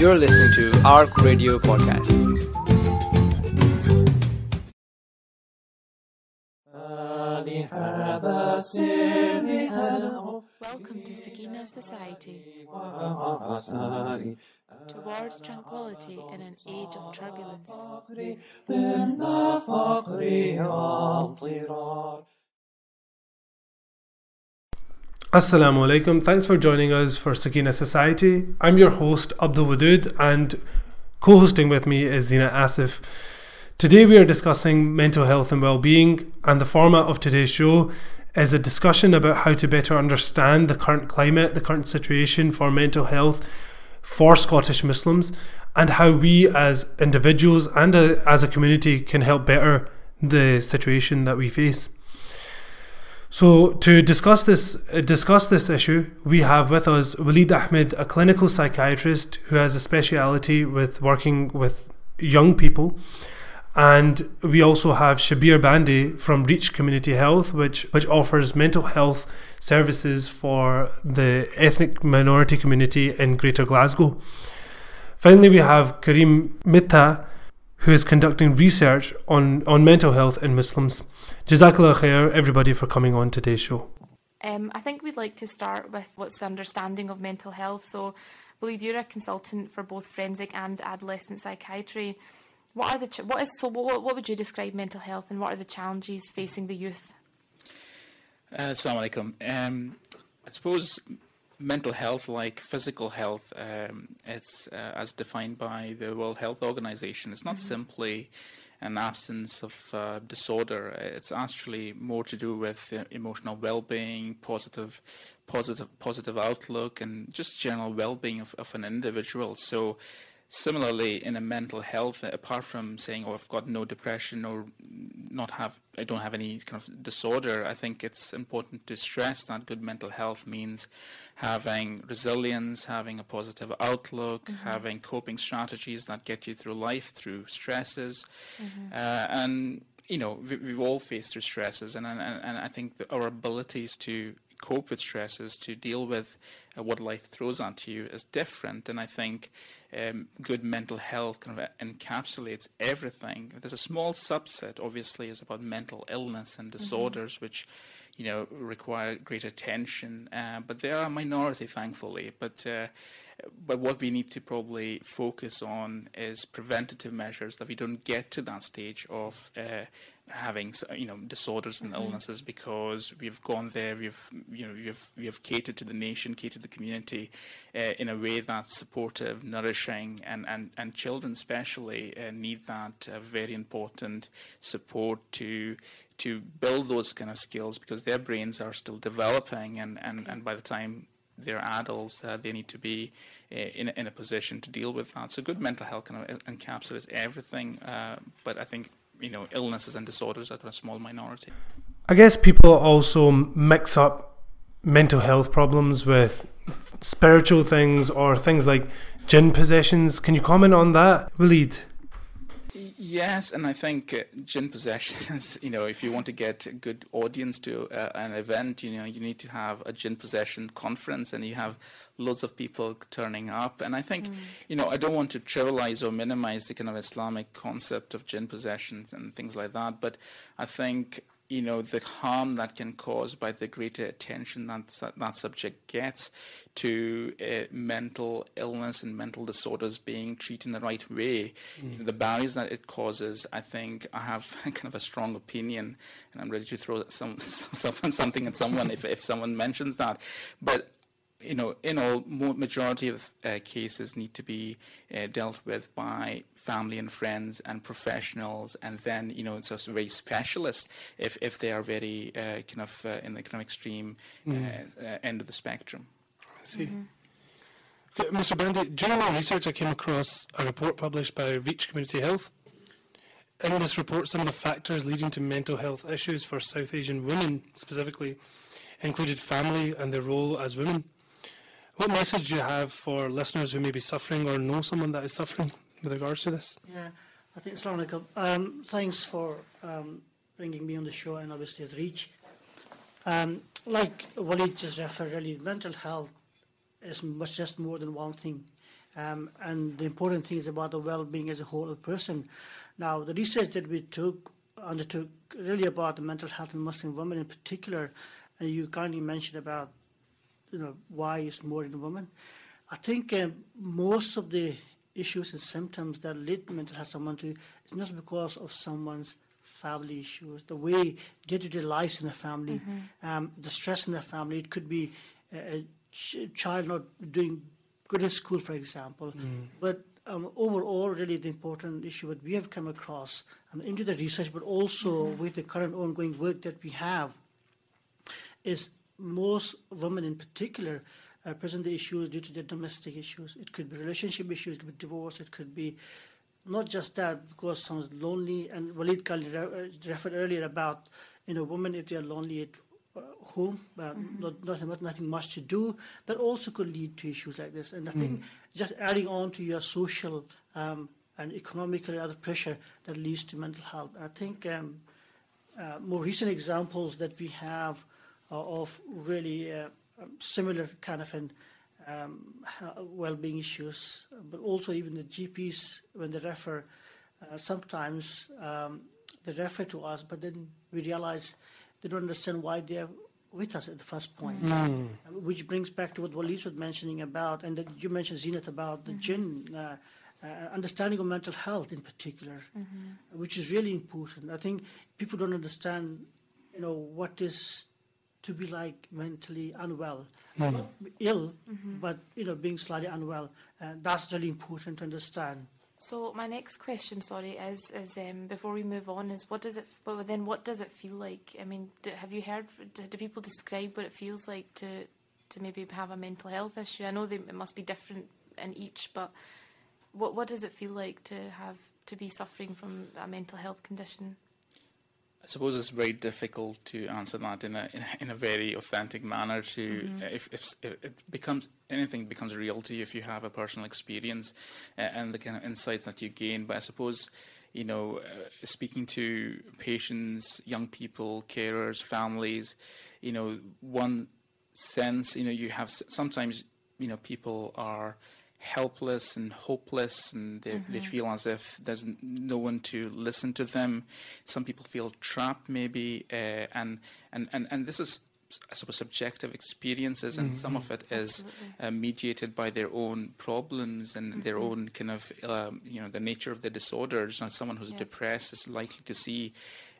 You're listening to ARC Radio Podcast. Welcome to Sakina Society. Towards tranquility in an age of turbulence. Assalamu alaikum. Thanks for joining us for Sakina Society. I'm your host, Abdul Wadud, and co hosting with me is Zina Asif. Today we are discussing mental health and well being, and the format of today's show is a discussion about how to better understand the current climate, the current situation for mental health for Scottish Muslims, and how we as individuals and uh, as a community can help better the situation that we face. So to discuss this uh, discuss this issue, we have with us Walid Ahmed, a clinical psychiatrist who has a speciality with working with young people. And we also have Shabir Bandi from Reach Community Health, which which offers mental health services for the ethnic minority community in Greater Glasgow. Finally, we have Karim Mitta, who is conducting research on, on mental health in Muslims. Jazakallah khair, everybody, for coming on today's show. Um, I think we'd like to start with what's the understanding of mental health. So, Walid, you're a consultant for both forensic and adolescent psychiatry. What are the ch- what is so what, what would you describe mental health and what are the challenges facing the youth? Uh, Assalamu alaikum. Um, I suppose mental health, like physical health, um, it's uh, as defined by the World Health Organization. It's not Mm-hmm. simply an absence of uh, disorder. It's actually more to do with emotional well-being, positive, positive, positive outlook, and just general well-being of, of an individual. So. Similarly, in a mental health, apart from saying, "Oh, I've got no depression or not have, I don't have any kind of disorder," I think it's important to stress that good mental health means having resilience, having a positive outlook, having coping strategies that get you through life through stresses, uh, and you know we, we've all faced through stresses, and and, and I think our abilities to cope with stresses, to deal with uh, what life throws at you, is different, and I think um, good mental health kind of encapsulates everything. There's a small subset, obviously, is about mental illness and disorders, which you know require great attention. Uh, but they are a minority, thankfully. But uh, but what we need to probably focus on is preventative measures that we don't get to that stage of uh, having you know disorders and illnesses because we've gone there we've you know we've we have catered to the nation catered to the community uh, in a way that's supportive nourishing and and and children especially uh, need that uh, very important support to to build those kind of skills because their brains are still developing and and, and by the time they're adults, uh, they need to be uh, in, a- in a position to deal with that. So, good mental health kind of encapsulates everything, uh, but I think you know illnesses and disorders that are a small minority. I guess people also mix up mental health problems with spiritual things or things like jinn possessions. Can you comment on that, Walid? Yes, and I think uh, jinn possession you know, if you want to get a good audience to uh, an event, you know, you need to have a jinn possession conference and you have loads of people turning up. And I think, you know, I don't want to trivialize or minimize the kind of Islamic concept of jinn possessions and things like that, but I think you know the harm that can cause by the greater attention that that subject gets to uh, mental illness and mental disorders being treated in the right way, the barriers that it causes. I think I have kind of a strong opinion, and I'm ready to throw some, some something at someone if if someone mentions that, but you know, in all, majority of uh, cases need to be uh, dealt with by family and friends and professionals, and then you know, it's just very specialist if if they are very uh, kind of uh, in the kind of extreme uh, uh, end of the spectrum. I see. Okay, Mr. Bandi, during my research, I came across a report published by Reach Community Health. In this report, some of the factors leading to mental health issues for South Asian women specifically included family and their role as women. What message do you have for listeners who may be suffering or know someone that is suffering with regards to this? Yeah, I think Assalamu alaikum. Um, thanks for um, bringing me on the show and obviously at Reach. Um, like Walid just referred, really, mental health is much just more than one thing. Um, and the important thing is about the well-being as a whole of person. Now, the research that we took undertook really about the mental health in Muslim women in particular, and you kindly mentioned about you know why it's more in women. I think um, most of the issues and symptoms that lead mental health someone to is not because of someone's family issues, the way day-to-day lives in the family, mm-hmm. um, the stress in the family. It could be a, a ch- child not doing good at school, for example. Mm. But um, overall, really the important issue that we have come across um, into the research, but also mm-hmm. with the current ongoing work that we have, is most women in particular uh, present the issues due to their domestic issues. It could be relationship issues, it could be divorce, it could be not just that, because someone's lonely, and Walid Kali re- referred earlier about, you know, women if they're lonely at uh, home, uh, mm-hmm. not, not, nothing much to do, that also could lead to issues like this. And I think mm. just adding on to your social um, and economical other pressure that leads to mental health. I think um, uh, more recent examples that we have uh, of really uh, um, similar kind of an um, well-being issues, but also even the GPs when they refer, uh, sometimes um, they refer to us, but then we realize they don't understand why they're with us at the first point, mm. which brings back to what Walid was mentioning about, and that you mentioned Zinat about the mm-hmm. jinn. Uh, uh, understanding of mental health in particular, mm-hmm. which is really important. I think people don't understand, you know, what is to be like mentally unwell, mm. not ill, mm-hmm. but you know being slightly unwell. Uh, that's really important to understand. So my next question, sorry, is is um, before we move on, is what does it? But then, what does it feel like? I mean, do, have you heard? Do, do, people describe what it feels like to to maybe have a mental health issue? I know they, it must be different in each, but what what does it feel like to have to be suffering from a mental health condition? I suppose it's very difficult to answer that in a in a, very authentic manner. To mm-hmm. if, if, it becomes anything becomes real to you if you have a personal experience and the kind of insights that you gain. But I suppose you know, uh, speaking to patients, young people, carers, families, you know, one sense, you know, you have sometimes, you know, people are helpless and hopeless, and they, mm-hmm. they feel as if there's no one to listen to them. Some people feel trapped, maybe, uh, and, and, and, and this is I suppose, subjective experiences, and mm-hmm. some of it is uh, mediated by their own problems and mm-hmm. their own kind of, um, you know, the nature of the disorders. Now, someone who's yeah. depressed is likely to see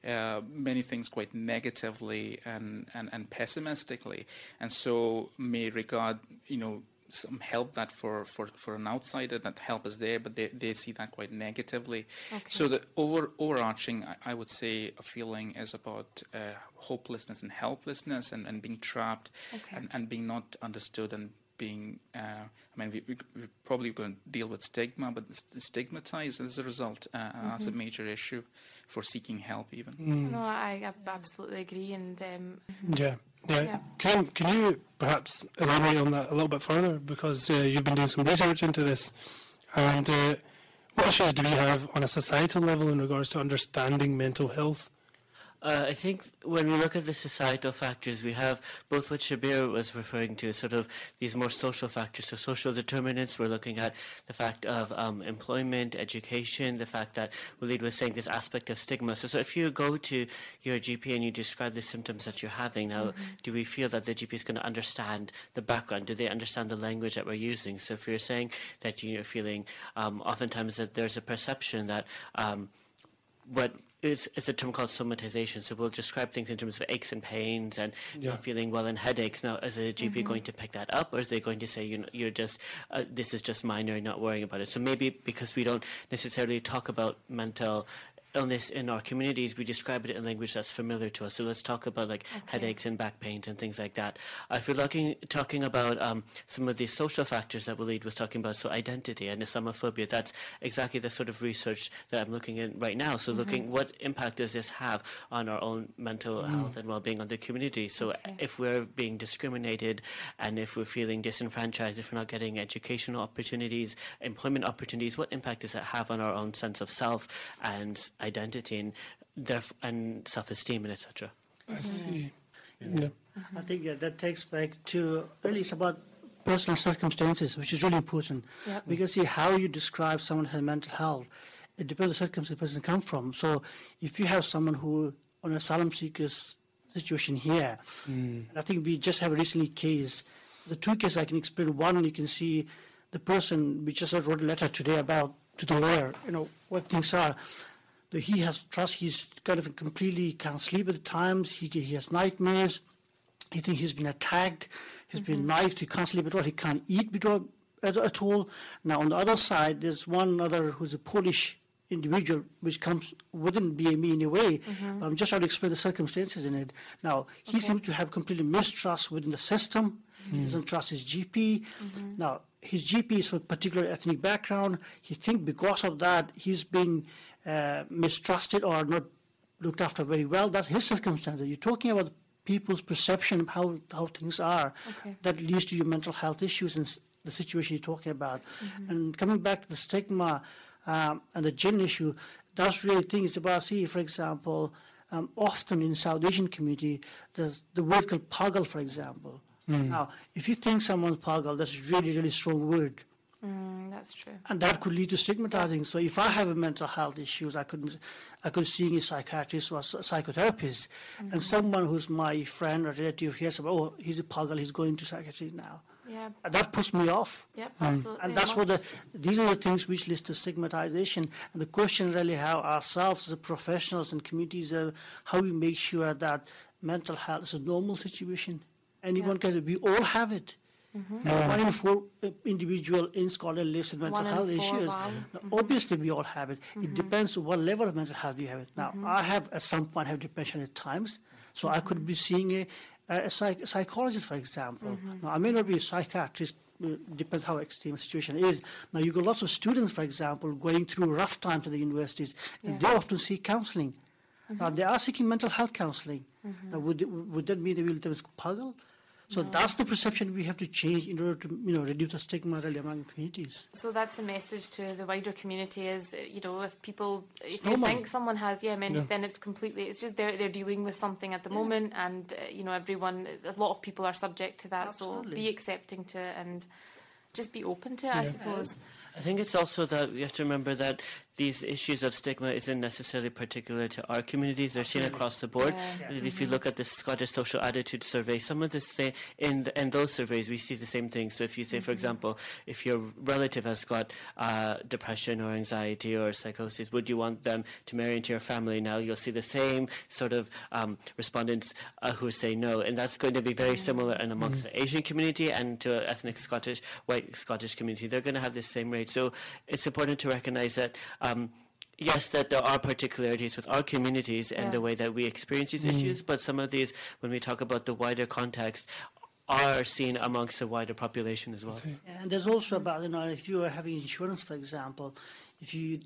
uh, many things quite negatively and, and, and pessimistically, and so may regard, you know, some help that for, for, for an outsider that help is there, but they, they see that quite negatively. Okay. So the over, overarching, I, I, would say, a feeling is about uh, hopelessness and helplessness and, and being trapped okay. and, and being not understood and being, uh, I mean, we, we, are probably going to deal with stigma, but stigmatized as a result. Uh, mm-hmm. That's a major issue for seeking help, even. Mm. No, I, I absolutely agree. And um, yeah. Yeah. yeah. Can can you perhaps elaborate on that a little bit further because uh, you've been doing some research into this, and uh, what issues do we have on a societal level in regards to understanding mental health? Uh, I think when we look at the societal factors, we have both what Shabir was referring to, sort of these more social factors. So social determinants, we're looking at the fact of um, employment, education, the fact that Walid was saying this aspect of stigma. So, so if you go to your GP and you describe the symptoms that you're having, now mm-hmm. do we feel that the GP is going to understand the background? Do they understand the language that we're using? So if you're saying that you're feeling, um, oftentimes that there's a perception that um, what it's, it's a term called somatization. So we'll describe things in terms of aches and pains and yeah. feeling well and headaches. Now, is a GP mm-hmm. going to pick that up, or is they going to say, you know, you're just uh, this is just minor, not worrying about it? So maybe because we don't necessarily talk about mental illness in our communities, we describe it in language that's familiar to us. So let's talk about like okay. headaches and back pains and things like that. Uh, if we're looking, talking about um, some of the social factors that Walid was talking about, so identity and Islamophobia, that's exactly the sort of research that I'm looking at right now. So mm-hmm. looking what impact does this have on our own mental mm. health and well-being on the community. So okay. if we're being discriminated and if we're feeling disenfranchised, if we're not getting educational opportunities, employment opportunities, what impact does that have on our own sense of self and identity and their and self-esteem and etc. I see. Mm-hmm. Yeah. Mm-hmm. I think yeah, that takes back to really it's about personal circumstances, which is really important. Yep. Because see how you describe someone who has mental health, it depends on the circumstances the person come from. So if you have someone who on asylum seekers situation here, and I think we just have a recently case. The two cases I can explain. One, you can see the person. We just wrote a letter today about to the lawyer. You know what things are. The, he has trust. He's kind of completely can't sleep at times. He he has nightmares. He thinks he's been attacked. He's been mm-hmm. knifed. He can't sleep at all. He can't eat at, at, at all. Now on the other side, there's one other who's a Polish individual which comes within BME in a way. Mm-hmm. I'm just trying to explain the circumstances in it. Now, he Okay. seems to have completely mistrust within the system. He mm-hmm. doesn't trust his GP. Now, his GP is from a particular ethnic background. He thinks because of that, he's being uh, mistrusted or not looked after very well. That's his circumstances. You're talking about people's perception of how, how things are Okay. that leads to your mental health issues and the situation you're talking about. Mm-hmm. And coming back to the stigma um, and the gender issue, that's really things about, see, for example, um, often in South Asian community, there's the word called pagal, for example. Now, if you think someone's pagal, that's a really, really strong word. Mm, that's true. And that could lead to stigmatizing. So if I have a mental health issues, I could I could see a psychiatrist or a psychotherapist, and someone who's my friend or relative hears about, oh, he's a pagal, he's going to psychiatry now. Yeah. And that puts me off. Yep. Absolutely. And that's what the, these are the things which lead to stigmatization. And the question really how ourselves as professionals and communities, uh, how we make sure that mental health is a normal situation. Anyone can, we all have it. Uh, One in four uh, individual in Scotland lives with mental Mm-hmm. One in health four, issues. wow. Now, Obviously, we all have it. It depends on what level of mental health you have it. Now, Mm-hmm. I have at some point have depression at times, so I could be seeing a, a psych, psychologist, for example. Mm-hmm. Now, I may not be a psychiatrist. uh, Depends how extreme the situation is. Now, you got lots of students, for example, going through rough times at the universities, and they often seek counselling. Now, they are seeking mental health counselling. Now, would, would that mean they will have puzzle? So that's the perception we have to change in order to, you know, reduce the stigma really among communities. So that's a message to the wider community: is you know, if people, if you think someone has, yeah, men, Yeah. then it's completely. It's just they're they're dealing with something at the moment, and uh, you know, everyone, a lot of people are subject to that. So be accepting to it and just be open to it. I Yeah. suppose. I think it's also that we have to remember that these issues of stigma isn't necessarily particular to our communities. They're seen across the board. Yeah. Because If you look at the Scottish Social Attitude Survey, some of the same in the, in those surveys we see the same thing. So if you say, for example, if your relative has got uh, depression or anxiety or psychosis, would you want them to marry into your family? Now you'll see the same sort of um, respondents uh, who say no, and that's going to be very similar in amongst the Asian community and to an ethnic Scottish white Scottish community. They're going to have the same rate. So it's important to recognize that. Um, Yes, that there are particularities with our communities and Yeah. the way that we experience these issues, but some of these, when we talk about the wider context, are seen amongst the wider population as well. And there's also about, you know, if you are having insurance, for example, if you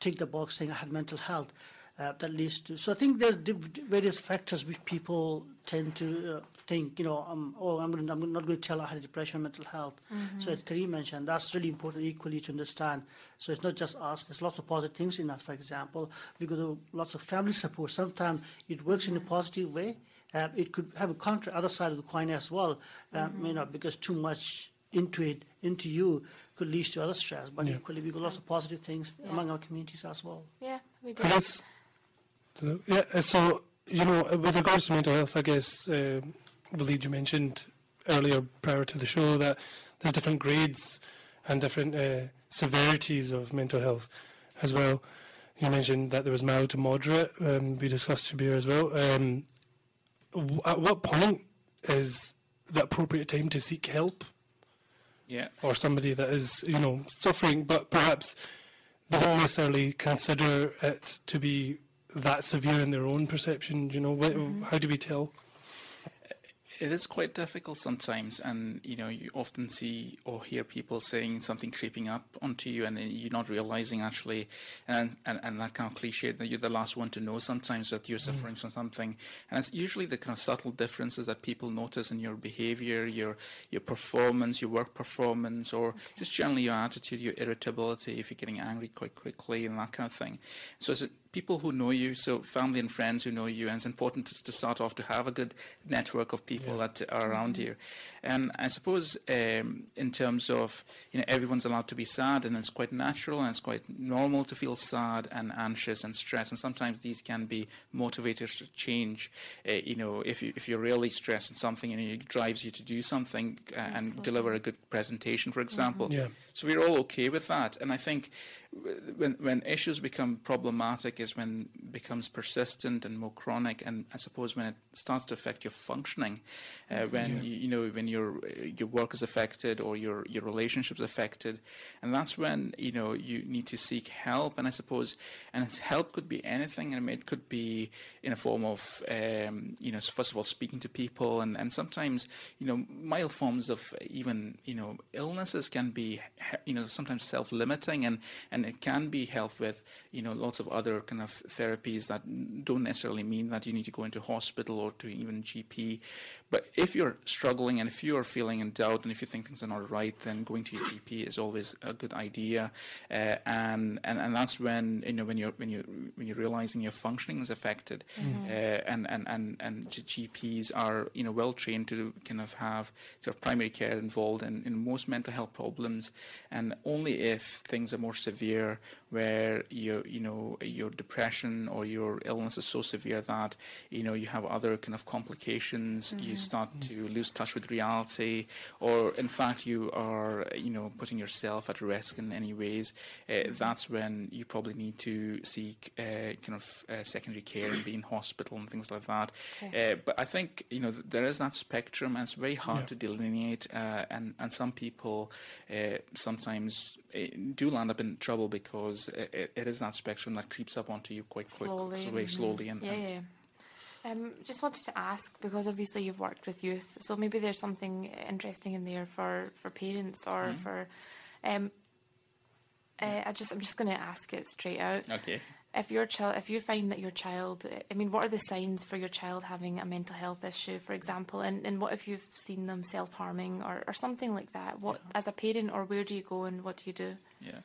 tick the box saying I had mental health, uh, that leads to. So I think there's div- various factors which people tend to uh, think, you know, um, oh, I'm, gonna, I'm not going to tell I had depression, mental health. So as Kareem mentioned, that's really important equally to understand. So it's not just us. There's lots of positive things in us. For example, we got uh, lots of family support. Sometimes it works in a positive way. Um, it could have a contra other side of the coin as well. Um, You know, because too much into it, into you, could lead to other stress. But Yeah. equally, we got lots of positive things Yeah. among our communities as well. Yeah, we do. And that's, yeah, uh, so, you know, with regards to mental health, I guess, uh, Waleed, you mentioned earlier prior to the show that there's different grades and different uh, severities of mental health as well. You mentioned that there was mild to moderate. Um, we discussed Shabir as well. Um, w- at what point is the appropriate time to seek help Yeah. or somebody that is, you know, suffering, but perhaps they don't necessarily consider it to be that severe in their own perception. You know, wh- how do we tell? It is quite difficult sometimes, and you know you often see or hear people saying something creeping up onto you, and you're not realizing actually, and and, and that kind of cliche that you're the last one to know sometimes that you're mm. suffering from something, and it's usually the kind of subtle differences that people notice in your behavior, your your performance, your work performance, or just generally your attitude, your irritability, if you're getting angry quite quickly, and that kind of thing. So it's, people who know you, so family and friends who know you, and it's important to, to start off to have a good network of people that are around Mm-hmm. you. And I suppose um, in terms of you know everyone's allowed to be sad, and it's quite natural and it's quite normal to feel sad and anxious and stressed, and sometimes these can be motivators to change. Uh, you know, if you if you're really stressed and something, you know, it drives you to do something uh, and deliver a good presentation, for example. Yeah. So we're all okay with that, and I think when when issues become problematic is when it becomes persistent and more chronic, and I suppose when it starts to affect your functioning, uh, when you, you know when your your work is affected or your your relationships affected, and that's when you know you need to seek help. And I suppose, and it's help could be anything. I mean, it could be in a form of um, you know first of all speaking to people, and and sometimes you know mild forms of even you know illnesses can be you know sometimes self-limiting and and it can be helped with you know lots of other kind of therapies that don't necessarily mean that you need to go into hospital or to even GP but if you're struggling and if you are feeling in doubt and if you think things are not right then going to your GP is always a good idea. Uh, and, and and that's when you know when you're when you when you're realizing your functioning is affected. Uh, and and and and GPs are you know well trained to kind of have sort of primary care involved in, in most mental health problems, and only if things are more severe, where you you know your depression or your illness is so severe that you know you have other kind of complications, you start to lose touch with reality, or in fact you are you know putting yourself at risk in any ways. Uh, that's when you probably need to seek uh, kind of uh, secondary care and be in hospital and things like that. Okay. Uh, but I think you know th- there is that spectrum, and it's very hard Yeah. to delineate. Uh, and and some people uh, sometimes do land up in trouble because it, it, is that spectrum that creeps up onto you quite quick, slowly. so very mhm. slowly. And, yeah, yeah. Um, just wanted to ask because obviously you've worked with youth, so maybe there's something interesting in there for, for parents or Mhm. for. Um, uh, I just I'm just going to ask it straight out. okay. If your child, if you find that your child, I mean, what are the signs for your child having a mental health issue, for example, and, and what if you've seen them self harming or, or something like that? What as a parent, or where do you go and what do you do? Yeah.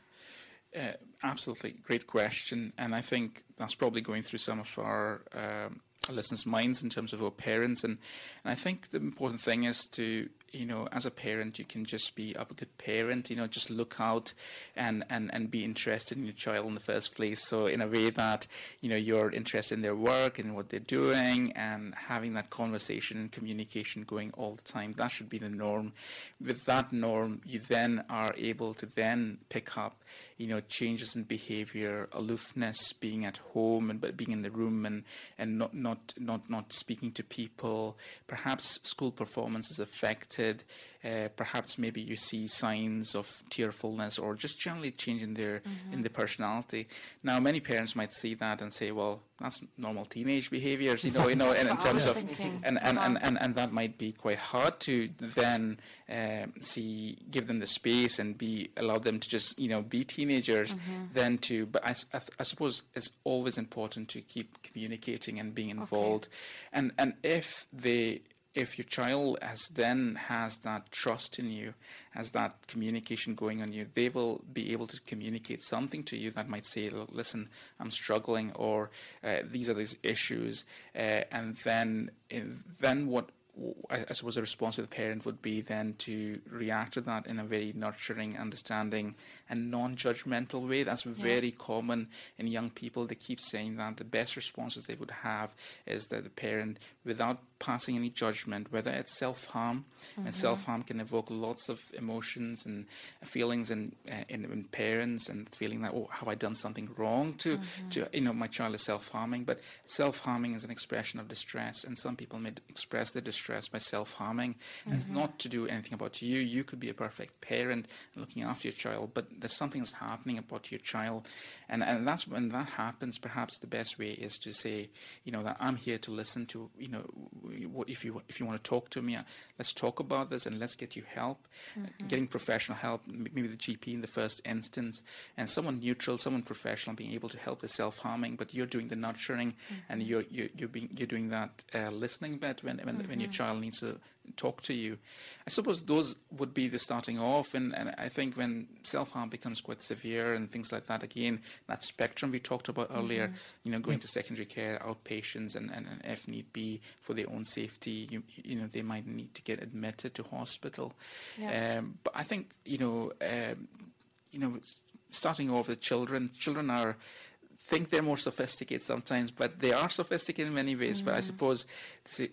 Uh, absolutely, great question, and I think that's probably going through some of our um, listeners' minds in terms of our parents, and, and I think the important thing is to you know, as a parent, you can just be a good parent, you know, just look out and, and, and be interested in your child in the first place. So, in a way that, you know, you're interested in their work and what they're doing and having that conversation and communication going all the time. That should be the norm. With that norm, you then are able to then pick up, you know, changes in behavior, aloofness, being at home and but being in the room and, and not, not, not, not speaking to people. Perhaps school performance is affected. Uh, perhaps maybe you see signs of tearfulness or just generally change in their in the personality. Now, many parents might see that and say, "Well, that's normal teenage behaviors," you know, you know, and in terms of and and, Uh-huh. and, and and that might be quite hard to then um, see give them the space and be allow them to just you know be teenagers Mm-hmm. then to but I, I I suppose it's always important to keep communicating and being involved and and if they if your child has then has that trust in you, has that communication going on you, they will be able to communicate something to you that might say, listen, I'm struggling, or uh, these are these issues, uh, and then then what I, I suppose the response of the parent would be then to react to that in a very nurturing, understanding, and non-judgmental way. That's very common in young people. They keep saying that the best responses they would have is that the parent, without passing any judgment, whether it's self-harm, and self-harm can evoke lots of emotions and feelings in, uh, in, in parents, and feeling that oh, have I done something wrong to, to you know, my child is self-harming. But self-harming is an expression of distress, and some people may express their distress by self-harming. And it's not to do anything about you. You could be a perfect parent looking after your child, but there's something that's happening about your child, and and that's when that happens. Perhaps the best way is to say, you know, that I'm here to listen to, you know, what if you if you want to talk to me, uh, let's talk about this and let's get you help, Uh, getting professional help, maybe the GP in the first instance, and someone neutral, someone professional, being able to help the self harming, but you're doing the nurturing, and you're you're you're, being, you're doing that uh, listening bit when when, when your child needs to talk to you. I suppose those would be the starting off, and, and I think when self harm becomes quite severe and things like that, again, that spectrum we talked about earlier, you know, going to secondary care, outpatients, and, and, and if need be, for their own safety, you, you know, they might need to get admitted to hospital. Yeah. Um, but I think, you know, um, you know, starting off with children, children are think they're more sophisticated sometimes, but they are sophisticated in many ways. But I mm. suppose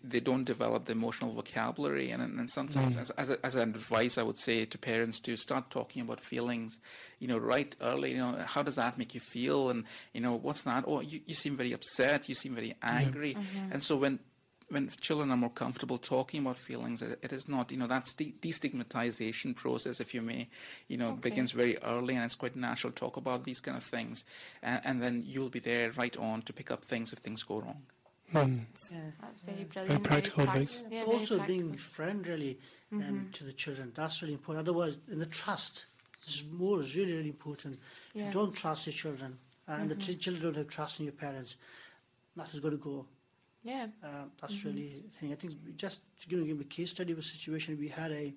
they, don't develop the emotional vocabulary, and, and sometimes, mm. as, as, a, as an advice, I would say to parents to start talking about feelings, you know, right early. You know, how does that make you feel, and you know, what's that? Oh, you, you seem very upset. You seem very angry, mm-hmm. and so when when children are more comfortable talking about feelings, it, it is not, you know, that's the destigmatization process, if you may, you know, Okay. begins very early and it's quite natural to talk about these kind of things. And, and then you'll be there right on to pick up things if things go wrong. Mm. Yeah. That's very brilliant. Very practical prac- advice. Yeah, very also being practical. friend really um, to the children. That's really important. Otherwise, in the trust, this is more is really really important. If you don't trust your children, uh, and the ch- children don't have trust in your parents, nothing's going to go. Yeah. Uh, that's really thing. I think just to give you a case study of a situation. We had a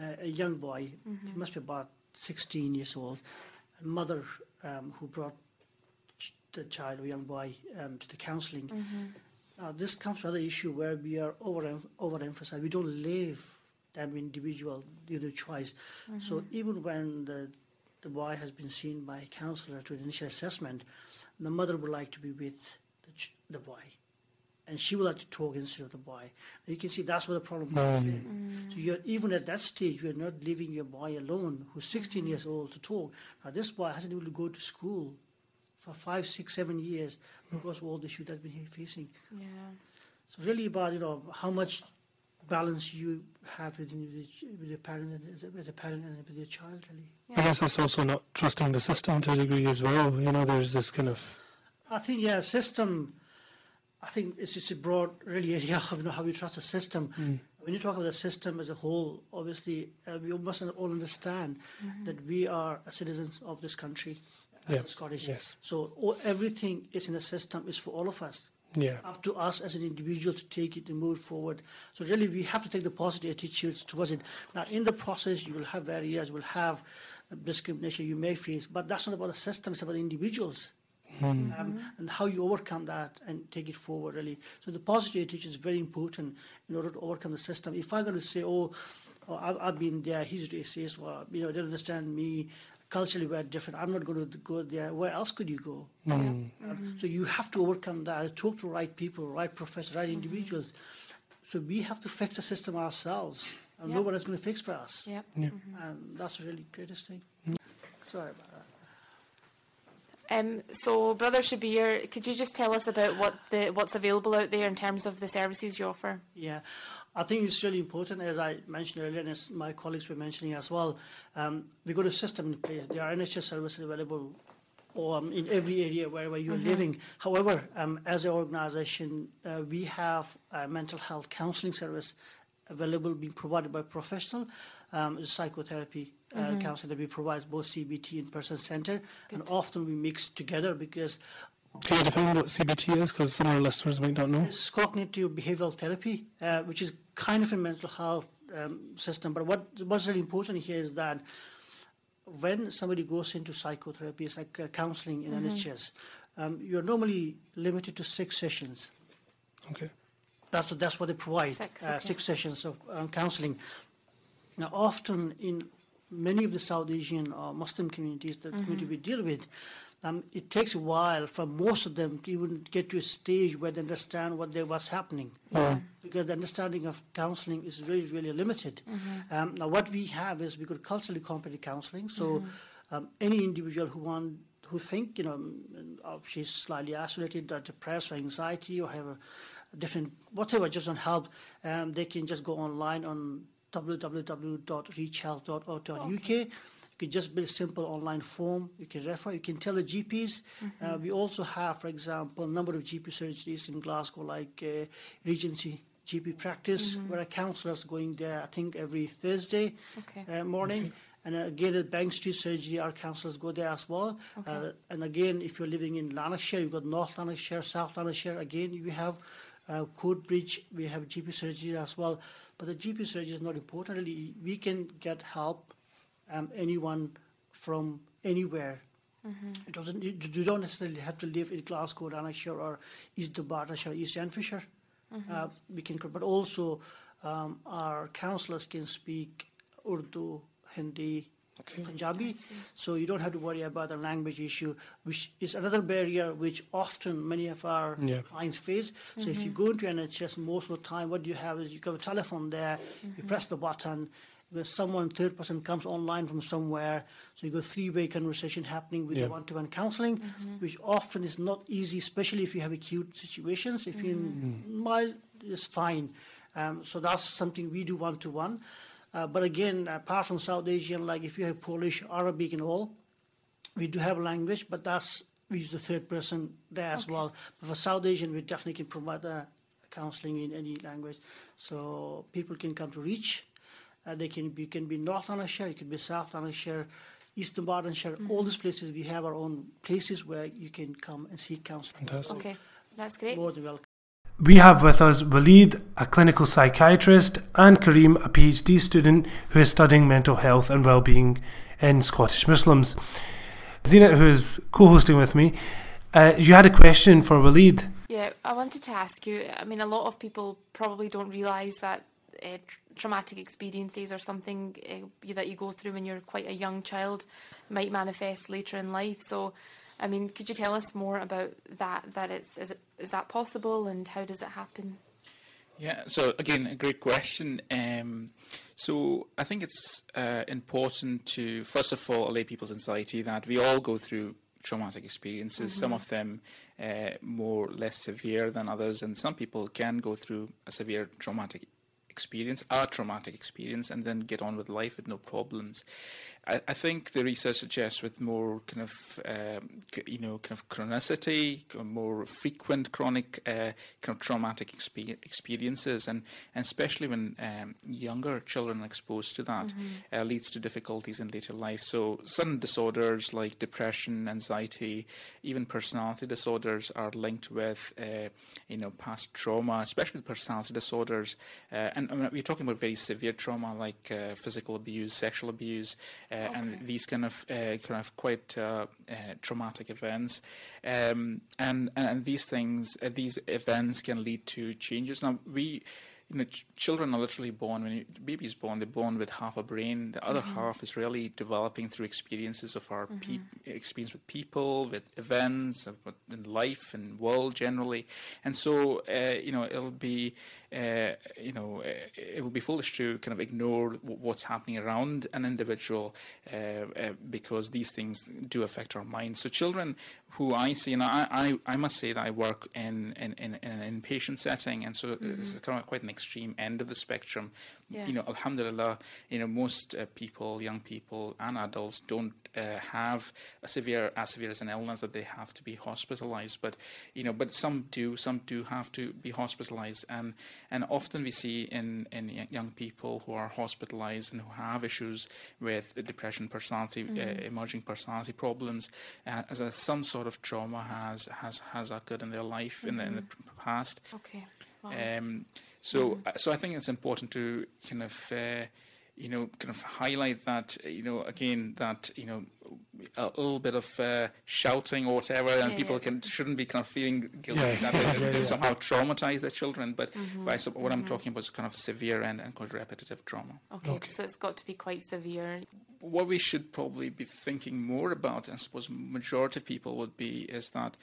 uh, a young boy. He must be about 16 years old. A mother um, who brought ch- the child, a young boy, um, to the counselling. Now, this comes to another issue where we are over overemphasized. We don't leave them individual the choice. So even when the the boy has been seen by a counsellor to an initial assessment, the mother would like to be with the, ch- the boy, and she would like to talk instead of the boy. You can see that's where the problem comes um, in. So you're even at that stage, you're not leaving your boy alone, who's 16 years old, to talk. Now this boy hasn't been able to go to school for five, six, seven years because of all the issues that we're facing. Yeah. So really about you know how much balance you have within with, your- with your parent and as a, parent and with your child really. I guess it's also not trusting the system to a degree as well. You know, there's this kind of I think yeah, system. I think it's just a broad really area of you know, how we trust the system. When you talk about the system as a whole, obviously uh, we must all understand that we are citizens of this country, as Yeah, a Scottish. yes. So all, everything is in the system is for all of us. yeah, up to us as an individual to take it and move forward. So really, we have to take the positive attitudes towards it. Now, in the process, you will have barriers, you will have uh, discrimination you may face, but that's not about the system; it's about the individuals. Um, and how you overcome that and take it forward, really. So the positive attitude is very important in order to overcome the system. If I'm going to say, "Oh, oh I've, I've been there," he's racist, or you know, they don't understand me. Culturally, we're different. I'm not going to go there. Where else could you go? Hmm. Um, mm-hmm. so you have to overcome that. Talk to right people, right professors, right mm-hmm. individuals. So we have to fix the system ourselves, and Yep. no one is going to fix for us. Yep. And that's really the greatest thing. Sorry about that. Um, so, Brother Shabir, could you just tell us about what the what's available out there in terms of the services you offer? Yeah, I think it's really important, as I mentioned earlier, and as my colleagues were mentioning as well. Um, we got a system in place. There are NHS services available um, in every area wherever you're living. However, um, as an organisation, uh, we have a mental health counselling service available, being provided by professional um, psychotherapy uh, counselling that we provide both CBT and person centered. and often we mix together because can you define what CBT is? Because some of our listeners might not know. it's cognitive behavioral therapy, uh, which is kind of a mental health um, system. But what what's really important here is that when somebody goes into psychotherapy, it's like uh, counselling in NHS, um, you're normally limited to six sessions. Okay. That's that's what they provide. Six, uh, six sessions of um, counselling. Now, often in many of the South Asian or Muslim communities, the community we deal with, um, it takes a while for most of them to even get to a stage where they understand what they what's happening. Because the understanding of counselling is really, really limited. Um, now, what we have is we got culturally competent counselling. So, um, any individual who want who think you know mm, uh, she's slightly isolated, or depressed, or anxiety, or have a different whatever just on help, um, they can just go online on www.reachhealth.org.uk. You can just build a simple online form. You can refer. You can tell the GPs. Uh, we also have, for example, a number of GP surgeries in Glasgow, like uh, Regency GP practice, where a counsellor is going there. I think every Thursday Okay. uh, morning. And uh, again, at Bank Street Surgery, our counsellors go there as well. Uh, and again, if you're living in Lanarkshire, you've got North Lanarkshire, South Lanarkshire. Again, you have Uh, Coatbridge, we have GP surgery as well, but the GP surgery is not important. We can get help um, anyone from anywhere. It doesn't. You, don't necessarily have to live in Glasgow, Lanarkshire, or East Dunbartonshire, East Renfrewshire. Uh, we can, but also um, our counsellors can speak Urdu, Hindi, Punjabi, so you don't have to worry about the language issue, which is another barrier which often many of our Yeah. clients face. So if you mm-hmm. go into NHS, most of the time, what you have is you have a telephone there, you mm-hmm. press the button, when someone, third person comes online from somewhere, so you got three-way conversation happening with Yeah. the one-to-one counselling, mm-hmm. which often is not easy, especially if you have acute situations. If you're in mild, it's fine. Um, so that's something we do one-to-one. Uh, but again, apart from South Asian, like if you have Polish, Arabic, and all, we do have a language, but that's we use the third person there as well. But for South Asian, we definitely can provide uh, counselling in any language, so people can come to reach. Uh, they can be can be North Lanarkshire, it can be South Lanarkshire, East Dunbartonshire. All these places we have our own places where you can come and seek counselling. Fantastic. Okay, that's great. More than welcome. We have with us Walid, a clinical psychiatrist, and Kareem, a PhD student who is studying mental health and well-being in Scottish Muslims. Zina, who is co-hosting with me, uh, you had a question for Walid. Yeah, I wanted to ask you. I mean, a lot of people probably don't realise that uh, traumatic experiences or something uh, that you go through when you're quite a young child might manifest later in life. So, I mean, could you tell us more about that? That it's is it is that possible, and how does it happen? Yeah, so again, a great question. Um, so I think it's uh, important to, first of all, allay people's anxiety that we all go through traumatic experiences, some of them uh, more or less severe than others, and some people can go through a severe traumatic experience, a traumatic experience, and then get on with life with no problems. I, I think the research suggests with more kind of, um, you know, kind of chronicity, more frequent chronic uh, kind of traumatic expe- experiences, and, and especially when um, younger children are exposed to that, uh, leads to difficulties in later life. So sudden disorders like depression, anxiety, even personality disorders are linked with, uh, you know, past trauma, especially personality disorders. Uh, and I mean, we're talking about very severe trauma like uh, physical abuse, sexual abuse, uh, and these kind of uh, kind of quite uh, uh, traumatic events. Um, and, and these things, uh, these events can lead to changes. Now we. You know, ch- children are literally born when you, baby is born. They're born with half a brain. The other half is really developing through experiences of our peop experience with people, with events, of in life and world generally. And so, uh, you know, it'll be, uh, you know, uh, it would be foolish to kind of ignore what's happening around an individual uh, uh, because these things do affect our minds. So, children who I see, and I, I, I must say that I work in, in, in, in an inpatient setting, and so it's kind of quite an extreme end of the spectrum. Yeah. You know, alhamdulillah, you know, most uh, people, young people and adults don't uh, have a severe, as severe as an illness that they have to be hospitalized. But, you know, but some do, some do have to be hospitalized. And, and often we see in, in young people who are hospitalized and who have issues with depression, personality, uh, emerging personality problems, uh, as a, some sort of trauma has, has, has occurred in their life in, the, in the past. Okay. Wow. Um, so, uh, so I think it's important to kind of, uh, you know, kind of highlight that, you know, again, that you know, a little bit of uh, shouting or whatever, and Yeah, people yeah. can shouldn't be kind of feeling guilty Yeah, that they, yeah, they yeah. somehow traumatize their children. But, Mm-hmm. but I sup- what I'm talking about is kind of severe and, and quite repetitive trauma. okay. okay. So it's got to be quite severe. What we should probably be thinking more about, I suppose majority of people would be, is that,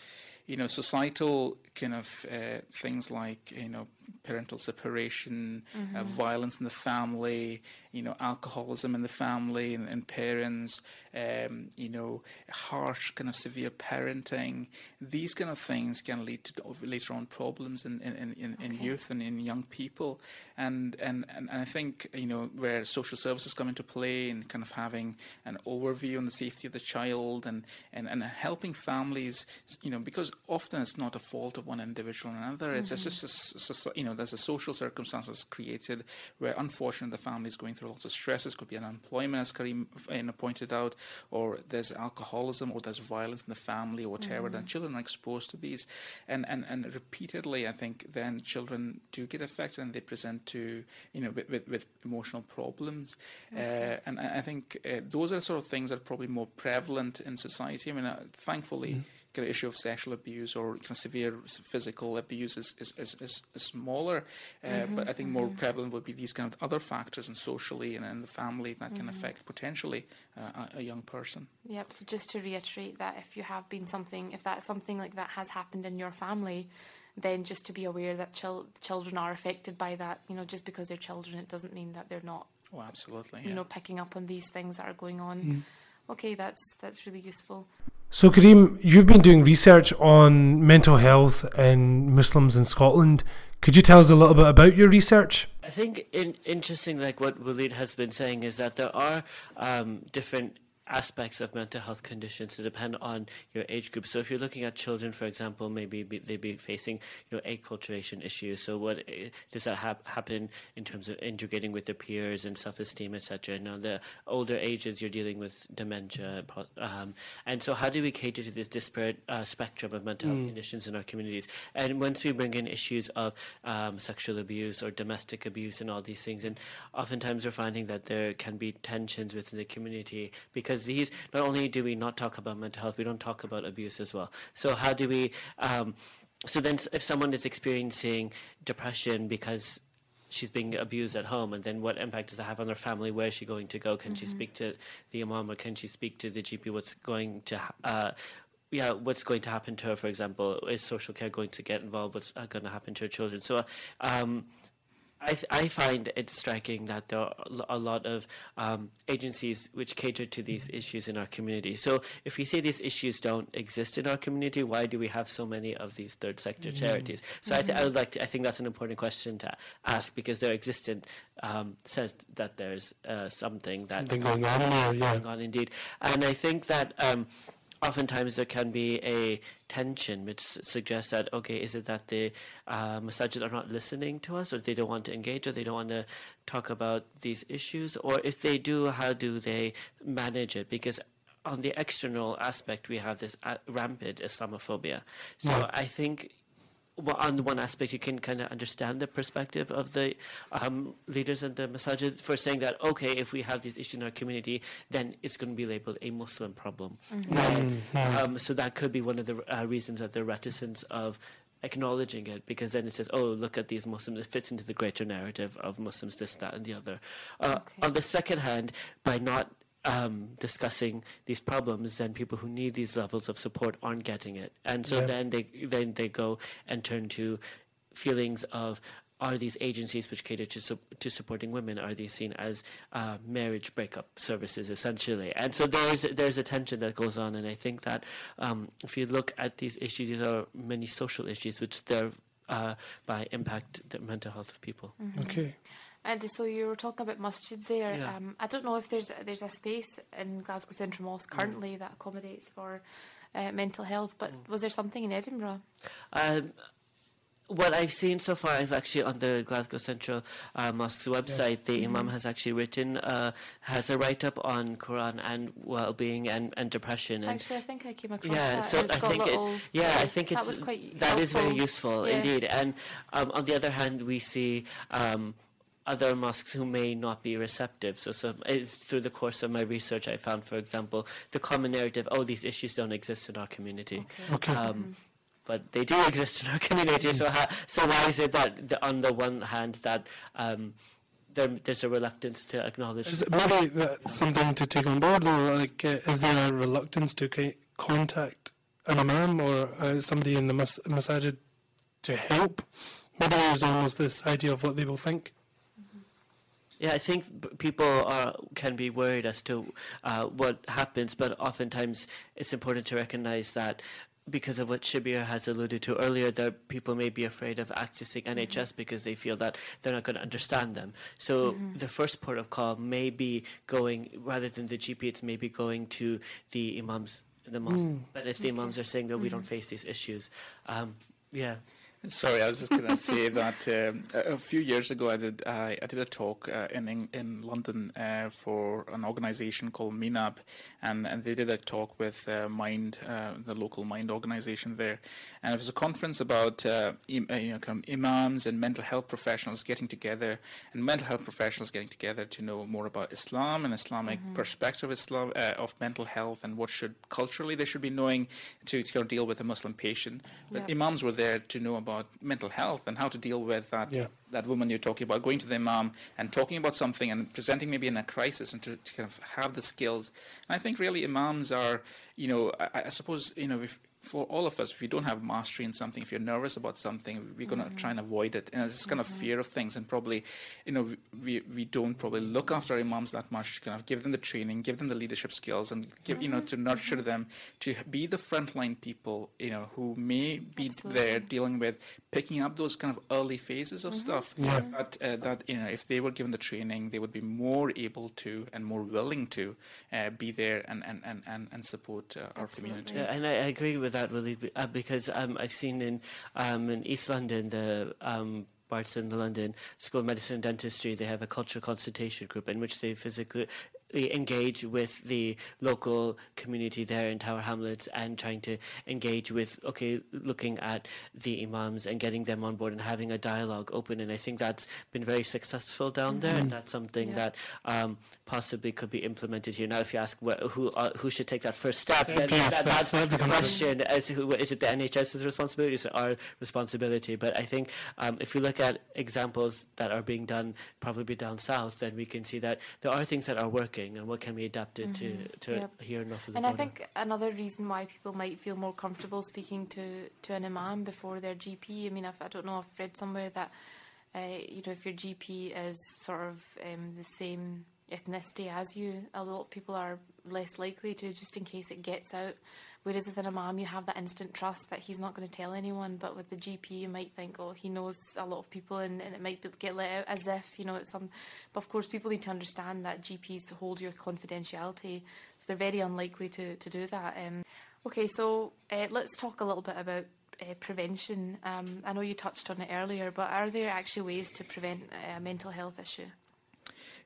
you know, societal kind of uh, things like, you know, parental separation, uh, violence in the family, you know, alcoholism in the family and, and parents, um, you know, harsh kind of severe parenting. These kind of things can lead to later on problems in, in, in, in, in youth and in young people. And, and, and I think, you know, where social services come into play and kind of having having an overview on the safety of the child and, and, and helping families, you know, because often it's not a fault of one individual or another. It's, it's just, a, you know, there's a social circumstances created where unfortunately the family is going through lots of stresses. Could be unemployment, as Karim you know, pointed out, or there's alcoholism, or there's violence in the family, or whatever. And children are exposed to these, and, and, and repeatedly, I think then children do get affected and they present to you know with, with, with emotional problems. Uh, and I think uh, those are the sort of things that are probably more prevalent in society. I mean, uh, thankfully, kind of issue of sexual abuse or kind of severe physical abuse is, is, is, is, is smaller. Uh, But I think more prevalent would be these kind of other factors and socially and in the family that can affect potentially uh, a, a young person. Yep. So just to reiterate that if you have been something, if that something like that has happened in your family, then just to be aware that chil- children are affected by that. You know, just because they're children, it doesn't mean that they're not. Oh, absolutely. You yeah. know, picking up on these things that are going on. Okay, that's that's really useful. So, Kareem, you've been doing research on mental health and Muslims in Scotland. Could you tell us a little bit about your research? I think in, interesting, like what Walid has been saying, is that there are um, different aspects of mental health conditions to depend on your age group. So if you're looking at children, for example, maybe be, they'd be facing you know acculturation issues. So what eh, does that hap- happen in terms of integrating with their peers and self-esteem, etc. Now the older ages, you're dealing with dementia, um, and so how do we cater to this disparate uh, spectrum of mental health conditions in our communities? And once we bring in issues of um, sexual abuse or domestic abuse and all these things, and oftentimes we're finding that there can be tensions within the community because these not only do we not talk about mental health, we don't talk about abuse as well. So how do we? Um, so then, if someone is experiencing depression because she's being abused at home, and then what impact does that have on her family? Where is she going to go? Can she speak to the imam or can she speak to the GP? What's going to ha- uh, yeah, what's going to happen to her? For example, is social care going to get involved? What's uh, going to happen to her children? So, um, I, th- I find it striking that there are a lot of um, agencies which cater to these issues in our community. So, if we say these issues don't exist in our community, why do we have so many of these third sector charities? So, I, th- I would like to. I think that's an important question to ask because their existence um, says that there's uh, something that Something going on there, yeah. going on indeed. And I think that um, oftentimes there can be a tension which suggests that, okay, is it that the uh, masajid are not listening to us or they don't want to engage or they don't want to talk about these issues? Or if they do, how do they manage it? Because on the external aspect, we have this uh, rampant Islamophobia. So I think well, on the one aspect, you can kind of understand the perspective of the um, leaders and the masajid for saying that, okay, if we have these issues in our community, then it's going to be labeled a Muslim problem. And, um, so that could be one of the uh, reasons that the reticence of acknowledging it, because then it says, oh, look at these Muslims. It fits into the greater narrative of Muslims, this, that, and the other. Uh, Okay. On the second hand, by not um, discussing these problems, then people who need these levels of support aren't getting it, and so Yeah. then they then they go and turn to feelings of are these agencies which cater to su- to supporting women are these seen as uh, marriage breakup services essentially and so there's there's a tension that goes on and I think that um, if you look at these issues these are many social issues which they're uh, by impact the mental health of people Okay. And so you were talking about masjids there. Yeah. Um, I don't know if there's there's a space in Glasgow Central Mosque currently that accommodates for uh, mental health, but was there something in Edinburgh? Um, what I've seen so far is actually on the Glasgow Central uh, Mosque's website. The Imam has actually written, uh, has a write up on Quran and well being and, and depression. And Actually, I think I came across yeah, that. so I think it, little, yeah, I think that it's was quite that is very useful Yeah. indeed. And um, on the other hand, we see. Um, other mosques who may not be receptive. So, so it's through the course of my research, I found, for example, the common narrative: "Oh, these issues don't exist in our community." Okay. Um, but they do exist in our community. So, how, so why is it that the, on the one hand that um, there, there's a reluctance to acknowledge? Is it maybe that's something to take on board, though? Like, uh, is there a reluctance to ki- contact an imam or uh, somebody in the mas- masajid to help? Maybe there's almost this idea of what they will think. Yeah, I think people are can be worried as to uh, what happens, but oftentimes it's important to recognize that because of what Shabir has alluded to earlier, that people may be afraid of accessing Mm-hmm. NHS because they feel that they're not going to understand them. So Mm-hmm. the first port of call may be going, rather than the GP, it's maybe going to the imams, the mosque. But if the imams are saying that we Mm-hmm. don't face these issues, um, yeah. Sorry, I was just going to say that um, a few years ago I did I, I did a talk uh, in in, in London uh, for an organisation called MINAB, and, and they did a talk with uh, Mind, uh, the local Mind organisation there, and it was a conference about uh, im, uh, you know kind of imams and mental health professionals getting together, and mental health professionals getting together to know more about Islam and Islamic perspective of Islam uh, of mental health and what should culturally they should be knowing to, to kind of deal with a Muslim patient. But Yeah. imams were there to know about mental health and how to deal with that Yeah. that woman you're talking about, going to the imam and talking about something and presenting maybe in a crisis and to, to kind of have the skills. And I think really imams are, you know, I, I suppose, you know, if, for all of us, if you don't have mastery in something, if you're nervous about something, we're going to try and avoid it. And it's this kind of fear of things, and probably, you know, we we don't probably look after our imams that much. Kind of give them the training, give them the leadership skills, and give you know to nurture them to be the frontline people, you know, who may be there dealing with picking up those kind of early phases of stuff. Yeah. That uh, that you know, if they were given the training, they would be more able to and more willing to uh, be there and and and and, and support uh, our Absolutely. community. Yeah, and I, I agree with that, Willie, be- uh, because um, I've seen in um, in East London the. Um, Barts and the London School of Medicine and Dentistry, they have a cultural consultation group in which they physically engage with the local community there in Tower Hamlets and trying to engage with, okay, looking at the imams and getting them on board and having a dialogue open. And I think that's been very successful down there, and that's something Yeah. that um, possibly could be implemented here. Now, if you ask wh- who uh, who should take that first step, then Yes, that, that's- that's the question: is, who, is it the NHS's responsibility? Is it our responsibility? But I think um, if we look at examples that are being done, probably down south, then we can see that there are things that are working, and what can be adapted to to Yep. here north of the And I think another reason why people might feel more comfortable speaking to, to an imam before their GP. I mean, if, I don't know, I've read somewhere that uh, you know if your GP is sort of um, the same ethnicity as you, a lot of people are less likely to, just in case it gets out. Whereas with an imam, you have that instant trust that he's not going to tell anyone. But with the GP, you might think, oh, he knows a lot of people, and, and it might get let out as if you know it's some. But of course, people need to understand that GPs hold your confidentiality, so they're very unlikely to to do that. Um, okay, so uh, let's talk a little bit about. Uh, prevention. Um, I know you touched on it earlier, but are there actually ways to prevent a mental health issue?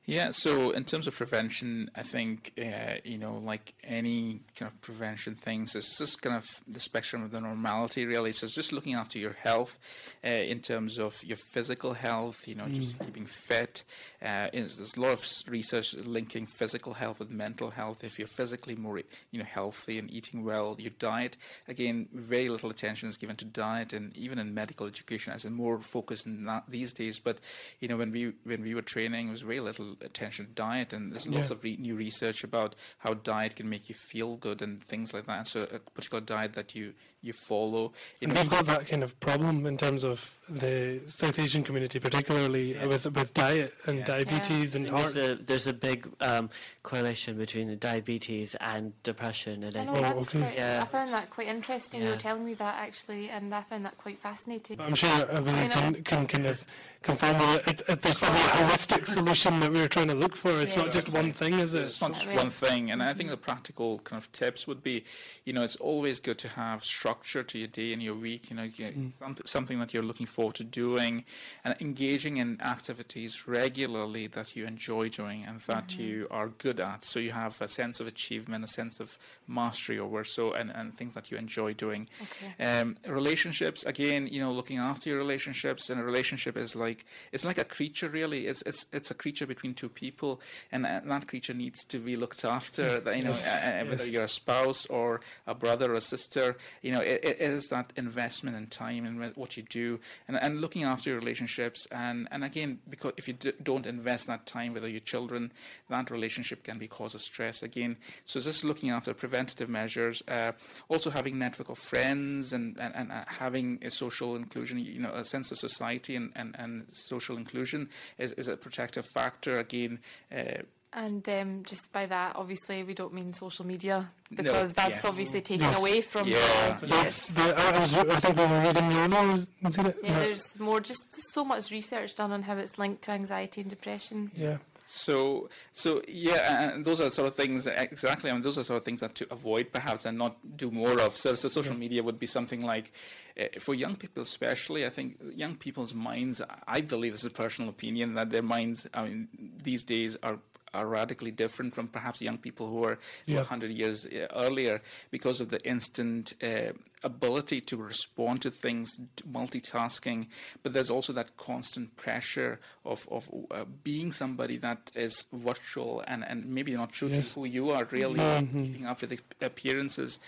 Yeah, so in terms of prevention, I think, uh, you know, like any kind of prevention things, it's just kind of the spectrum of the normality, really. So it's just looking after your health uh, in terms of your physical health, you know, just keeping fit. Uh, there's a lot of research linking physical health with mental health. If you're physically more, you know, healthy and eating well, your diet, again, very little attention is given to diet and even in medical education, as in more focus these days. But, you know, when we, when we were training, it was very little attention to diet, and there's lots Yeah. of re- new research about how diet can make you feel good and things like that. So a particular diet that you you follow, And know, we've got that kind of problem in terms of the South Asian community, particularly Yes. with with diet and Yes. diabetes I and think heart. there's a there's a big um, correlation between diabetes and depression, and I, I know think Oh, okay. quite, Yeah. I found that quite interesting. You were telling me that actually, and I found that quite fascinating. But I'm sure we I know. can, can kind of confirm that it, it, there's probably a holistic solution that we were trying to look for. It's not just one thing, is it? It's not just one thing, and I think mm-hmm. the practical kind of tips would be, you know, it's always good to have structure to your day and your week. You know, you, mm. somet- something that you're looking forward to doing, and engaging in activities regularly that you enjoy doing and that mm-hmm. you are good at. So you have a sense of achievement, a sense of mastery over so, and, and things that you enjoy doing. Okay. Um, relationships, again, you know, looking after your relationships, and a relationship is like it's like a creature, really. It's it's it's a creature between two people, and that creature needs to be looked after. You know, Yes, uh, uh, whether yes. you're a spouse or a brother or a sister, you know, it, it is that investment in time and what you do, and and looking after your relationships, and and again, because if you d- don't invest that time with your children, that relationship can be cause of stress again. So just looking after preventative measures, uh, also having network of friends and and, and uh, having a social inclusion, you know, a sense of society and and, and social inclusion is, is a protective factor again. Uh, And um, just by that, obviously, we don't mean social media No, because that's yes. obviously taken Yes. away from Yeah. the, yes. the, I, was, I think we were reading your novel, isn't? Yeah, there's more, just, just so much research done on how it's linked to anxiety and depression. yeah. So, so yeah, and those are sort of things exactly. I mean, those are sort of things that to avoid perhaps and not do more of. So, so social media would be something like, uh, for young people especially. I think young people's minds. I believe this is a personal opinion that their minds. I mean, these days are. Are radically different from perhaps young people who were Yeah. 100 years uh, earlier because of the instant uh, ability to respond to things, multitasking. But there's also that constant pressure of, of uh, being somebody that is virtual and, and maybe not true Yes. to who you are, really Mhm. keeping up with the appearances.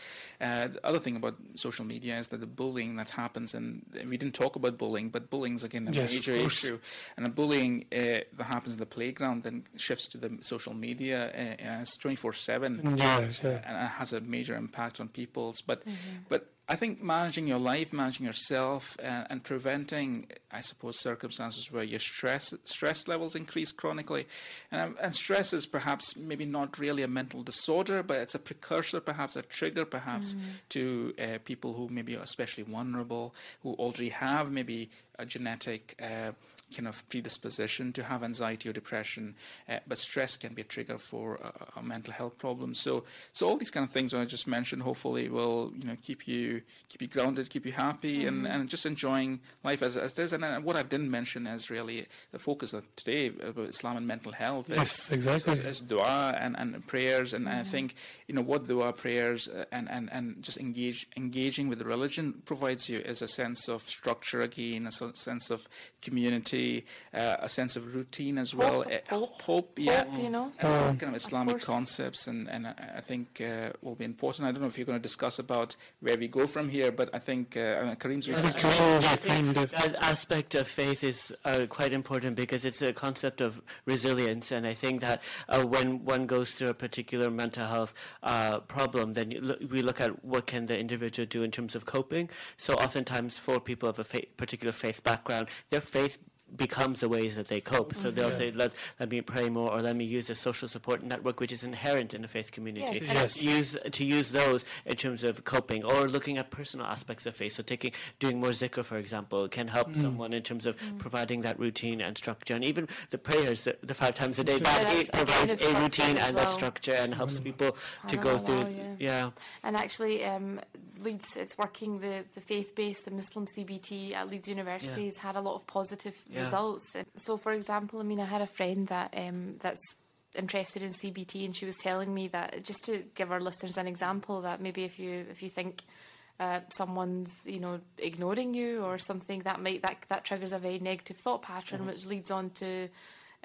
Uh, the other thing about social media is that the bullying that happens, and we didn't talk about bullying, but bullying is again a Yes, of major course. issue. And the bullying uh, that happens in the playground then shifts to the social media uh, as 24 7 Yes, yeah. and it has a major impact on people's. But but I think managing your life, managing yourself, uh, and preventing, I suppose, circumstances where your stress stress levels increase chronically, and, um, and stress is perhaps maybe not really a mental disorder, but it's a precursor, perhaps a trigger, perhaps to uh, people who maybe are especially vulnerable, who already have maybe a genetic. Uh, kind of predisposition to have anxiety or depression, uh, but stress can be a trigger for a, a mental health problem. So, so all these kind of things I just mentioned, hopefully, will you know keep you keep you grounded, keep you happy, and, and just enjoying life as, as it is. And, then what I didn't mention is really the focus of today about Islam and mental health. Yes, exactly. Is, is dua and, and prayers, and I think you know what dua prayers uh, and, and, and just engage engaging with religion provides you is a sense of structure again, a sense of community, uh, a sense of routine as well, Hope, uh, hope, hope, yeah, Hope, you know. and kind of Islamic course. concepts, and, and I I think uh, will be important. I don't know if you're going to discuss about where we go from here, but I think uh, I mean, Kareem's I research. think Kareem, yeah, Kareem did. That aspect of faith is uh, quite important because it's a concept of resilience, and I think that uh, when one goes through a particular mental health uh, problem, then you look, we look at what can the individual do in terms of coping. So oftentimes, for people of a fa- particular faith background, their faith becomes the ways that they cope. So they'll mm-hmm. say, let, let me pray more, or let me use a social support network, which is inherent in a faith community. Yeah, Yes. To use to use those in terms of coping, or looking at personal aspects of faith. So taking doing more zikr, for example, can help mm. someone in terms of mm. providing that routine and structure, and even the prayers, the, the five times a day, that it provides a routine and that structure and helps mm. people to go through. yeah. yeah. And actually, um, Leeds, it's working the, the faith based, the Muslim CBT at Leeds University has had a lot of positive Yeah. results. So, for example, I mean, I had a friend that um, that's interested in CBT, and she was telling me that just to give our listeners an example, that maybe if you if you think uh, someone's you know ignoring you or something, that might that that triggers a very negative thought pattern, which leads on to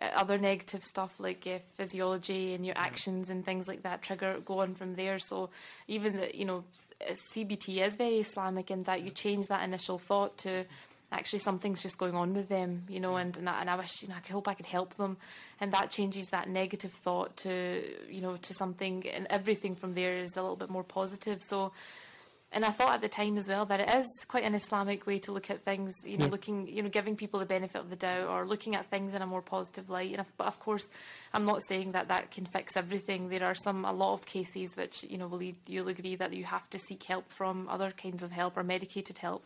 uh, other negative stuff like uh, physiology and your actions and things like that trigger go on from there. So even that you know CBT is very Islamic in that you change that initial thought to actually something's just going on with them, you know, and and I, and I wish you know I could hope I could help them, and that changes that negative thought to you know to something, and everything from there is a little bit more positive. So. And I thought at the time as well that it is quite an Islamic way to look at things, you know, Yeah. looking, you know, giving people the benefit of the doubt or looking at things in a more positive light. And if, but of course, I'm not saying that that can fix everything. There are some, a lot of cases which, you know, will you'll agree that you have to seek help from other kinds of help or medicated help.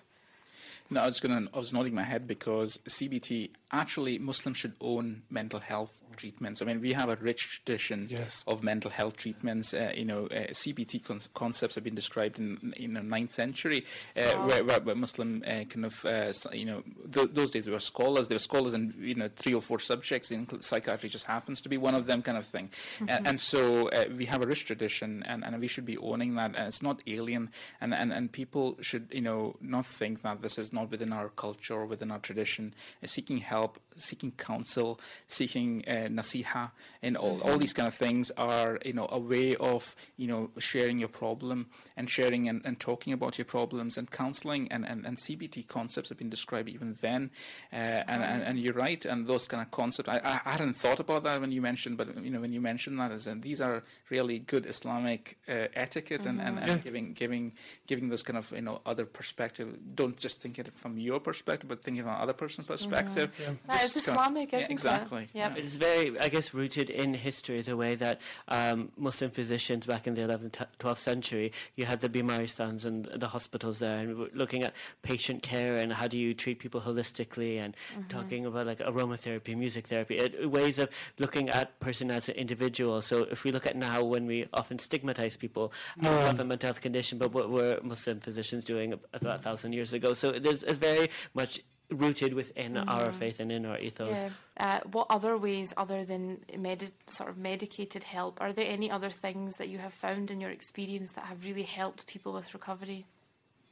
No, I was going. I was nodding my head because CBT actually Muslims should own mental health treatments. I mean, we have a rich tradition Yes. of mental health treatments. Uh, you know, uh, CBT con- concepts have been described in in the ninth century, uh, Wow. where, where, where Muslim uh, kind of uh, you know th- those days they were scholars. They were scholars in you know three or four subjects. incl- Psychiatry just happens to be one of them, kind of thing. Uh, and so uh, we have a rich tradition, and, and we should be owning that. And it's not alien, and, and and people should you know not think that this is not within our culture or within our tradition. Uh, seeking help, seeking counsel, seeking uh, nasiha, and all, all these kind of things are you know a way of you know sharing your problem and sharing and, and talking about your problems and counseling and, and, and CBT concepts have been described even then. Uh, and, and and you're right, and those kind of concepts. I, I hadn't thought about that when you mentioned, but you know when you mentioned that, as in, these are really good Islamic uh, etiquette and, and, and Yeah. giving giving giving those kind of you know other perspective. Don't just think it from your perspective, but think it from other person's perspective. Yeah. That it's kind of- Islamic, yeah, isn't it? exactly. Yeah. It is very, I guess, rooted in history. The way that um, Muslim physicians back in the 11th, 12th century, you had the Bimaristans and the hospitals there, and looking at patient care and how do you treat people holistically, and Mm-hmm. talking about like aromatherapy, music therapy, it, ways of looking at person as an individual. So if we look at now, when we often stigmatize people who have a mental health condition, but what were Muslim physicians doing about a thousand years ago? So there's a very much rooted within our faith and in our ethos. Yeah. Uh, what other ways, other than medi- sort of medicated help, are there any other things that you have found in your experience that have really helped people with recovery?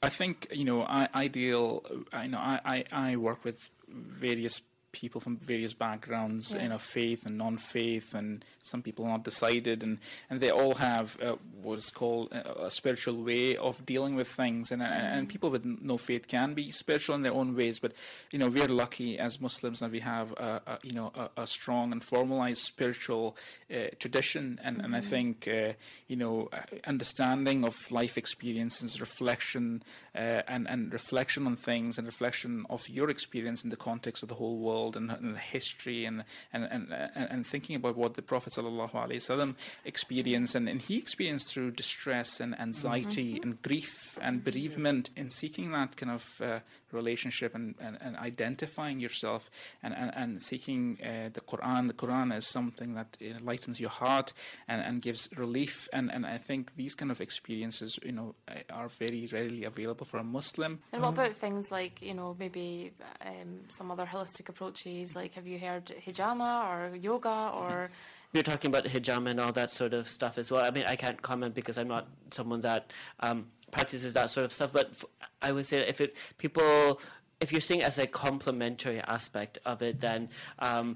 I think you know I, I deal I know I, I, I work with various people from various backgrounds Yeah. you know faith and non-faith and some people are not decided and, and they all have uh, what's called a, a spiritual way of dealing with things and, and people with no faith can be spiritual in their own ways but you know we're lucky as Muslims that we have a, a you know a, a strong and formalized spiritual uh, tradition and, and I think uh, you know uh, understanding of life experiences reflection uh, and, and reflection on things and reflection of your experience in the context of the whole world and, and the history and and, and and thinking about what the Prophet sallallahu experienced and, and he experienced through distress and anxiety and grief and bereavement in seeking that kind of uh, relationship and, and, and identifying yourself and, and, and seeking uh, the Quran. The Quran is something that enlightens your heart and, and gives relief. And, and I think these kind of experiences, you know, uh, are very readily available for a Muslim. And what about things like, you know, maybe um, some other holistic approaches? Like, have you heard hijama or yoga or. You're talking about hijama and all that sort of stuff as well. I mean, I can't comment because I'm not someone that um, practices that sort of stuff. But f- I would say that if it people, if you're seeing it as a complementary aspect of it, then um,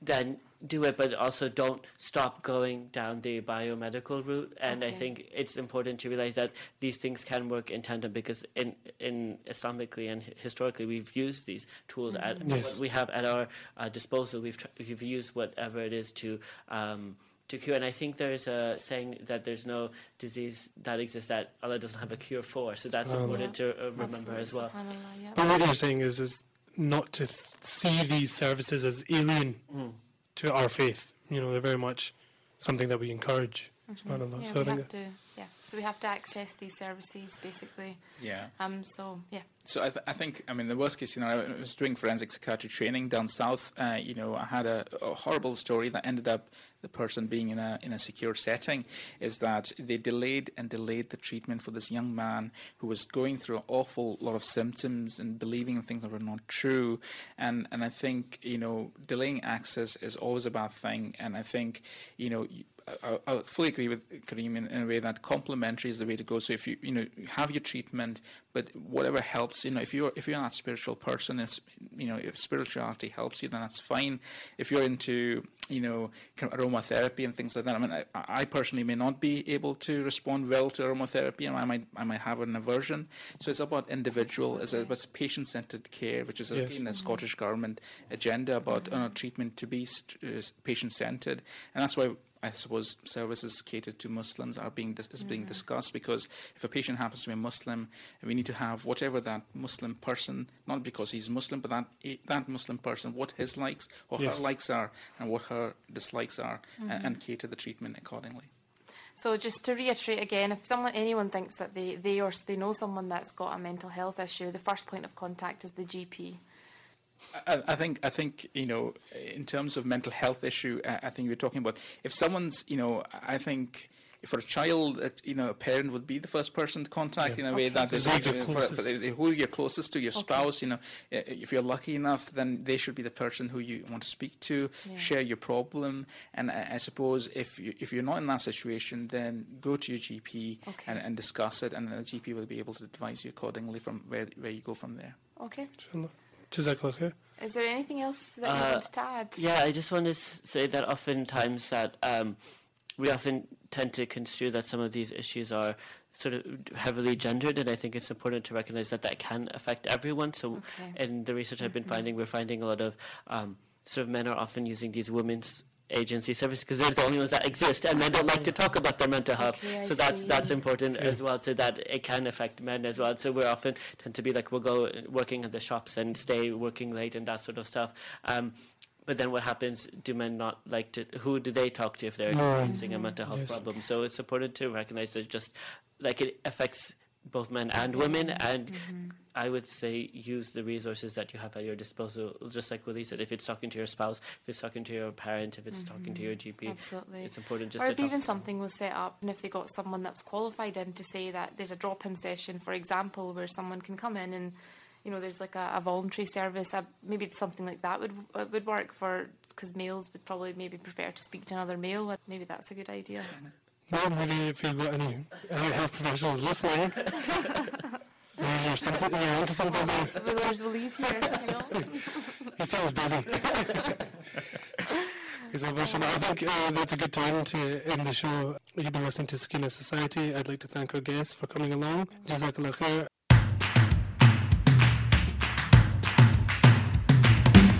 then do it, but also don't stop going down the biomedical route. And I think it's important to realize that these things can work in tandem because in in Islamically and historically we've used these tools at Yes. we have at our uh, disposal. We've tr- we've used whatever it is to. Um, to cure, and I think there's a saying that there's no disease that exists that Allah doesn't have a cure for. So that's Subhanallah. important to uh, remember as well. Subhanallah, yeah. But what you're saying is, is not to th- see these services as alien Mm. to our faith. You know, they're very much something that we encourage. SubhanAllah. Yeah, so we think have to. Yeah, so we have to access these services basically. Yeah. Um. So yeah. So I, th- I think, I mean, the worst case scenario, I was doing forensic psychiatry training down south. Uh, you know, I had a, a horrible story that ended up the person being in a in a secure setting. Is that they delayed and delayed the treatment for this young man who was going through an awful lot of symptoms and believing in things that were not true. And and I think you know, delaying access is always a bad thing. And I think you know. I, I fully agree with Kareem in, in a way that complementary is the way to go. So if you you know have your treatment, but whatever helps, you know, if you're if you're not a spiritual person, it's you know if spirituality helps you, then that's fine. If you're into you know kind of aromatherapy and things like that, I mean, I, I personally may not be able to respond well to aromatherapy, and I might I might have an aversion. So it's about individual, it's about patient-centered care, which is Yes. again the Scottish government agenda about uh, treatment to be st- uh, patient-centered, and that's why. I suppose services catered to Muslims are being dis- is being mm. discussed because if a patient happens to be a Muslim, we need to have whatever that Muslim person, not because he's Muslim, but that that Muslim person, what his likes, what Yes. her likes are, and what her dislikes are, and, mm-hmm. and cater the treatment accordingly. So just to reiterate again, if someone anyone thinks that they they or they know someone that's got a mental health issue, the first point of contact is the GP. I, I think I think you know in terms of mental health issue, I, I think we're talking about if someone's you know I think. For a child, you know, a parent would be the first person to contact Yeah. in a way Okay. that is Who's your for, closest? for the- who you're closest to, your Okay. spouse. You know, if you're lucky enough, then they should be the person who you want to speak to, Yeah. share your problem. And I, I suppose if you, if you're not in that situation, then go to your GP Okay. and, and discuss it, and the GP will be able to advise you accordingly from where where you go from there. Okay. inshallah. Jazakallah khair. Is there anything else that you Uh, wanted to add? Yeah, I just want to say that oftentimes that um, we often tend to construe that some of these issues are sort of heavily gendered, and I think it's important to recognize that that can affect everyone. So, Okay. in the research I've been finding, we're finding a lot of um, sort of men are often using these women's agency services because they're the only ones that exist, and men don't like to talk about their mental health. Okay, I so that's see. that's important as well. So that it can affect men as well. So we often tend to be like we'll go working at the shops and stay working late and that sort of stuff. Um, but then what happens? Do men not like to? Who do they talk to if they're No. experiencing a mental health Yes. problem? So it's important to recognize that just like it affects both men and women, and I would say use the resources that you have at your disposal. Just like Willie said, if it's talking to your spouse, if it's talking to your parent, if it's talking to your GP, Absolutely. it's important just or to if talk even to something was set up and if they got someone that's qualified in to say that there's a drop-in session, for example, where someone can come in and you know there's like a, a voluntary service, uh, maybe something like that would uh, would work for because males would probably maybe prefer to speak to another male. Maybe that's a good idea. Well, maybe if you've got any, any health professionals listening, maybe you're, something, you're onto something. There. Whereas we'll leave here, you know. He sounds busy. He's. I think uh, that's a good time to end the show. You've been listening to Sakina Society. I'd like to thank our guests for coming along. Jazakallah khair.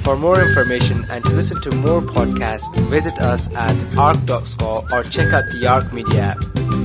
For more information and to listen to more podcasts, visit us at arc.score or check out the Arc Media app.